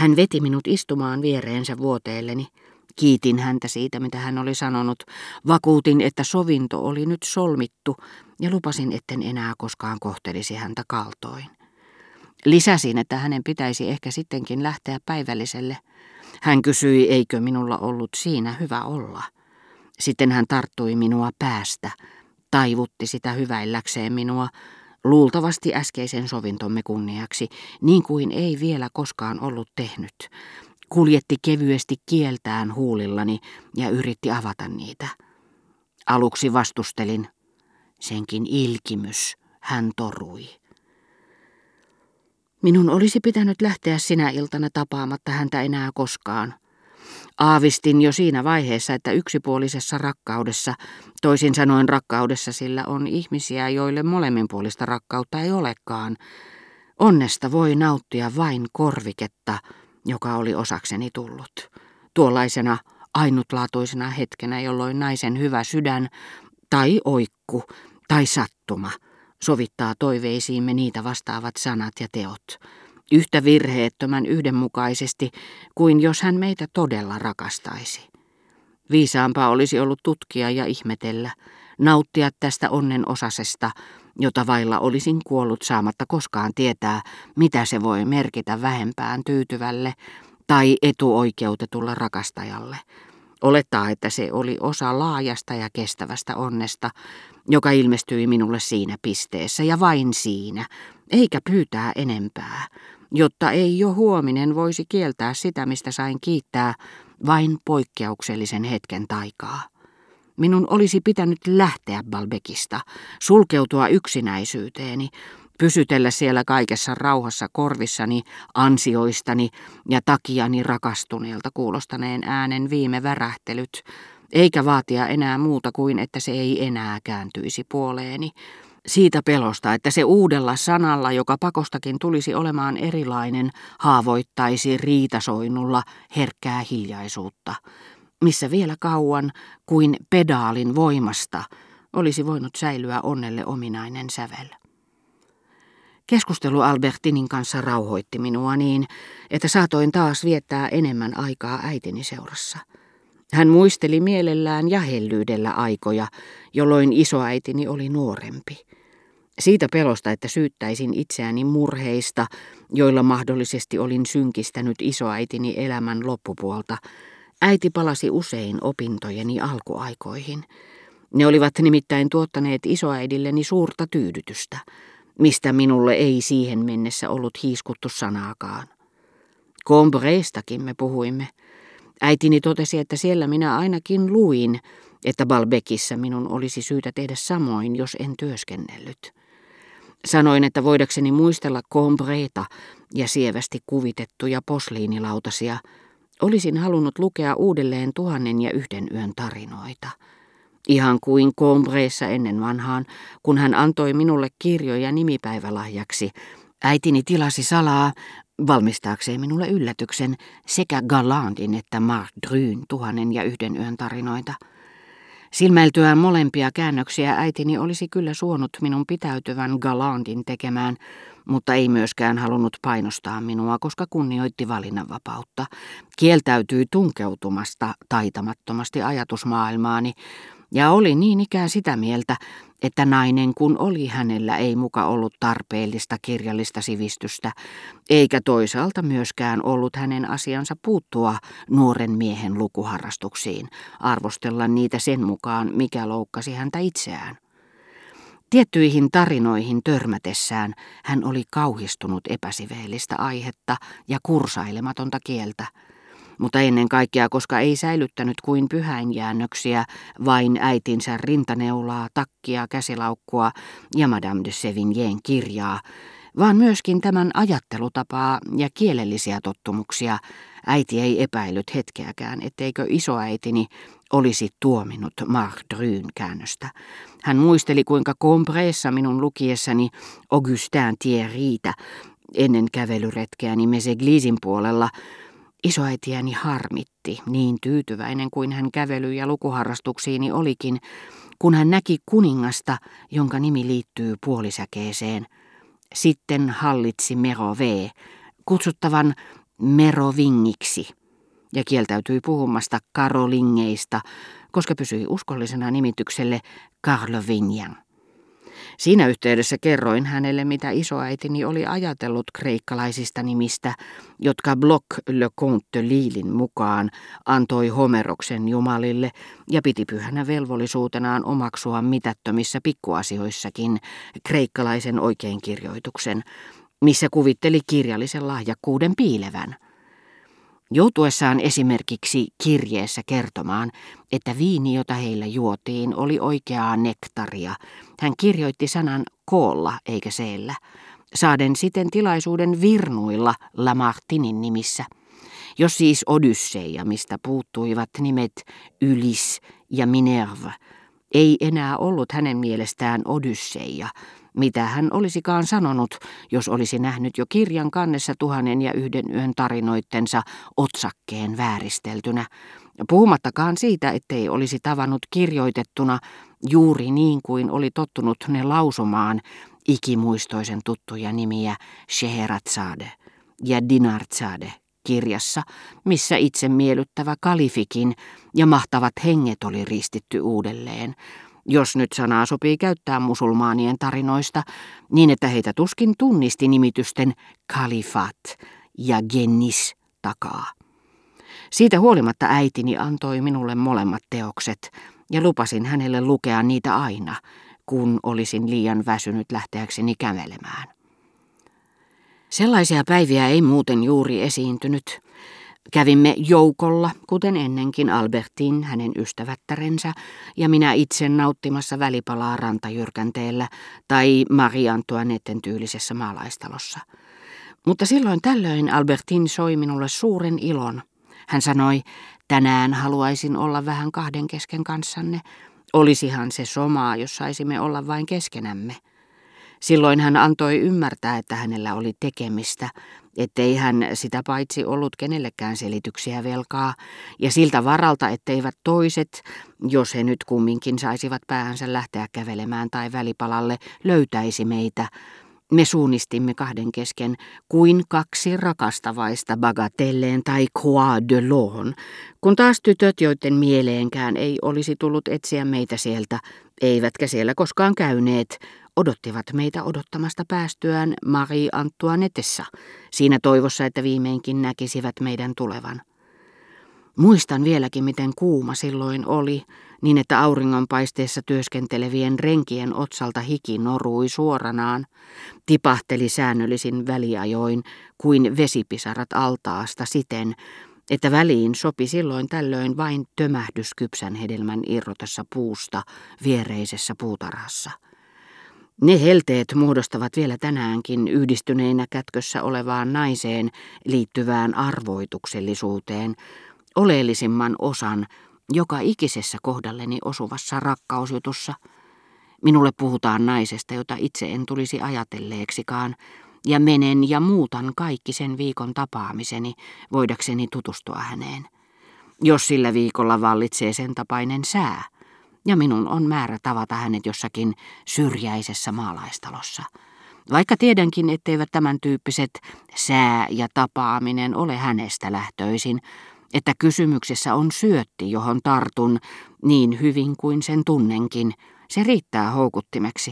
Hän veti minut istumaan viereensä vuoteelleni. Kiitin häntä siitä, mitä hän oli sanonut. Vakuutin, että sovinto oli nyt solmittu ja lupasin, etten enää koskaan kohtelisi häntä kaltoin. Lisäsin, että hänen pitäisi ehkä sittenkin lähteä päivälliselle. Hän kysyi, eikö minulla ollut siinä hyvä olla. Sitten hän tarttui minua päästä, taivutti sitä hyväilläkseen minua, luultavasti äskeisen sovintomme kunniaksi, niin kuin ei vielä koskaan ollut tehnyt. Kuljetti kevyesti kieltään huulillani ja yritti avata niitä. Aluksi vastustelin. Senkin ilkimys hän torui. Minun olisi pitänyt lähteä sinä iltana tapaamatta häntä enää koskaan. Aavistin jo siinä vaiheessa, että yksipuolisessa rakkaudessa, toisin sanoen rakkaudessa sillä on ihmisiä, joille molemminpuolista rakkautta ei olekaan. Onnesta voi nauttia vain korviketta, joka oli osakseni tullut. Tuollaisena ainutlaatuisena hetkenä, jolloin naisen hyvä sydän tai oikku tai sattuma sovittaa toiveisiimme niitä vastaavat sanat ja teot yhtä virheettömän yhdenmukaisesti kuin jos hän meitä todella rakastaisi. Viisaampaa olisi ollut tutkia ja ihmetellä, nauttia tästä onnen osasesta, jota vailla olisin kuollut saamatta koskaan tietää, mitä se voi merkitä vähempään tyytyvälle tai etuoikeutetulle rakastajalle. Olettaa, että se oli osa laajasta ja kestävästä onnesta, joka ilmestyi minulle siinä pisteessä ja vain siinä, eikä pyytää enempää, jotta ei jo huominen voisi kieltää sitä, mistä sain kiittää vain poikkeuksellisen hetken taikaa. Minun olisi pitänyt lähteä Balbekista, sulkeutua yksinäisyyteeni, pysytellä siellä kaikessa rauhassa korvissani, ansioistani ja takiani rakastuneelta kuulostaneen äänen viime värähtelyt, eikä vaatia enää muuta kuin, että se ei enää kääntyisi puoleeni, siitä pelosta, että se uudella sanalla, joka pakostakin tulisi olemaan erilainen, haavoittaisi riitasoinnulla herkkää hiljaisuutta, missä vielä kauan kuin pedaalin voimasta olisi voinut säilyä onnelle ominainen sävel. Keskustelu Albertinin kanssa rauhoitti minua niin, että saatoin taas viettää enemmän aikaa äitini seurassa. Hän muisteli mielellään ja hellyydellä aikoja, jolloin isoäitini oli nuorempi. Siitä pelosta, että syyttäisin itseäni murheista, joilla mahdollisesti olin synkistänyt isoäitini elämän loppupuolta, äiti palasi usein opintojeni alkuaikoihin. Ne olivat nimittäin tuottaneet isoäidilleni suurta tyydytystä, mistä minulle ei siihen mennessä ollut hiiskuttu sanaakaan. Combreestakin me puhuimme. Äitini totesi, että siellä minä ainakin luin, että Balbekissa minun olisi syytä tehdä samoin, jos en työskennellyt. Sanoin, että voidakseni muistella Combreeta ja sievästi kuvitettuja posliinilautasia, olisin halunnut lukea uudelleen tuhannen ja yhden yön tarinoita. Ihan kuin Combreessa ennen vanhaan, kun hän antoi minulle kirjoja nimipäivälahjaksi, äitini tilasi salaa valmistaakseen minulle yllätyksen sekä Galandin että Mark Dryn tuhannen ja yhden yön tarinoita – Silmäiltyään molempia käännöksiä äitini olisi kyllä suonut minun pitäytyvän Galandin tekemään, mutta ei myöskään halunnut painostaa minua, koska kunnioitti valinnanvapautta. Kieltäytyi tunkeutumasta taitamattomasti ajatusmaailmaani ja oli niin ikään sitä mieltä, että nainen kun oli hänellä ei muka ollut tarpeellista kirjallista sivistystä, eikä toisaalta myöskään ollut hänen asiansa puuttua nuoren miehen lukuharrastuksiin, arvostella niitä sen mukaan, mikä loukkasi häntä itseään. Tiettyihin tarinoihin törmätessään hän oli kauhistunut epäsiveellistä aihetta ja kursailematonta kieltä, mutta ennen kaikkea, koska ei säilyttänyt kuin pyhäinjäännöksiä, vain äitinsä rintaneulaa, takkia, käsilaukkua ja Madame de Sevignen kirjaa, vaan myöskin tämän ajattelutapaa ja kielellisiä tottumuksia. Äiti ei epäillyt hetkeäkään, etteikö isoäitini olisi tuominut Marc Dryn käännöstä. Hän muisteli, kuinka kompreessa minun lukiessani Augustin Thierrytä ennen kävelyretkeäni Meseglisin puolella Isoäitiäni harmitti, niin tyytyväinen kuin hän kävely- ja lukuharrastuksiini olikin, kun hän näki kuningasta, jonka nimi liittyy puolisäkeeseen. Sitten hallitsi Mero V, kutsuttavan merovingiksi ja kieltäytyi puhumasta karolingeista, koska pysyi uskollisena nimitykselle Carlovignan. Siinä yhteydessä kerroin hänelle, mitä isoäitini oli ajatellut kreikkalaisista nimistä, jotka Bloch le Comte Lilin mukaan antoi Homeroksen jumalille ja piti pyhänä velvollisuutenaan omaksua mitättömissä pikkuasioissakin kreikkalaisen oikeinkirjoituksen, missä kuvitteli kirjallisen lahjakkuuden piilevän. Joutuessaan esimerkiksi kirjeessä kertomaan, että viini, jota heillä juotiin, oli oikeaa nektaria, hän kirjoitti sanan koolla eikä seellä, saaden siten tilaisuuden virnuilla Lamartinin nimissä. Jos siis Odysseia, mistä puuttuivat nimet Ylis ja Minerva, ei enää ollut hänen mielestään Odysseia, mitä hän olisikaan sanonut, jos olisi nähnyt jo kirjan kannessa tuhannen ja yhden yön tarinoittensa otsakkeen vääristeltynä, puhumattakaan siitä, ettei olisi tavannut kirjoitettuna juuri niin kuin oli tottunut ne lausumaan ikimuistoisen tuttuja nimiä Sheheratsade ja Dinarzade kirjassa, missä itse miellyttävä kalifikin ja mahtavat henget oli ristitty uudelleen, jos nyt sanaa sopii käyttää musulmaanien tarinoista, niin että heitä tuskin tunnisti nimitysten kalifat ja gennis takaa. Siitä huolimatta äitini antoi minulle molemmat teokset ja lupasin hänelle lukea niitä aina, kun olisin liian väsynyt lähteäkseni kävelemään. Sellaisia päiviä ei muuten juuri esiintynyt, Kävimme joukolla, kuten ennenkin Albertin, hänen ystävättärensä, ja minä itse nauttimassa välipalaa rantajyrkänteellä tai Marie Antoinetten tyylisessä maalaistalossa. Mutta silloin tällöin Albertin soi minulle suuren ilon. Hän sanoi, tänään haluaisin olla vähän kahden kesken kanssanne. Olisihan se somaa, jos saisimme olla vain keskenämme. Silloin hän antoi ymmärtää, että hänellä oli tekemistä, ettei hän sitä paitsi ollut kenellekään selityksiä velkaa, ja siltä varalta, etteivät toiset, jos he nyt kumminkin saisivat päähänsä lähteä kävelemään tai välipalalle, löytäisi meitä, me suunnistimme kahden kesken kuin kaksi rakastavaista bagatelleen tai croix de l'on, kun taas tytöt, joiden mieleenkään ei olisi tullut etsiä meitä sieltä, eivätkä siellä koskaan käyneet, odottivat meitä odottamasta päästyään Marie Antoinettessa, siinä toivossa, että viimeinkin näkisivät meidän tulevan. Muistan vieläkin, miten kuuma silloin oli, niin että auringonpaisteessa työskentelevien renkien otsalta hiki norui suoranaan, tipahteli säännöllisin väliajoin kuin vesipisarat altaasta siten, että väliin sopi silloin tällöin vain tömähdys kypsän hedelmän irrotessa puusta viereisessä puutarhassa. Ne helteet muodostavat vielä tänäänkin yhdistyneinä kätkössä olevaan naiseen liittyvään arvoituksellisuuteen oleellisimman osan joka ikisessä kohdalleni osuvassa rakkausjutussa. Minulle puhutaan naisesta, jota itse en tulisi ajatelleeksikaan, ja menen ja muutan kaikki sen viikon tapaamiseni, voidakseni tutustua häneen. Jos sillä viikolla vallitsee sen tapainen sää, ja minun on määrä tavata hänet jossakin syrjäisessä maalaistalossa. Vaikka tiedänkin, etteivät tämän tyyppiset sää ja tapaaminen ole hänestä lähtöisin, että kysymyksessä on syötti, johon tartun niin hyvin kuin sen tunnenkin, se riittää houkuttimeksi.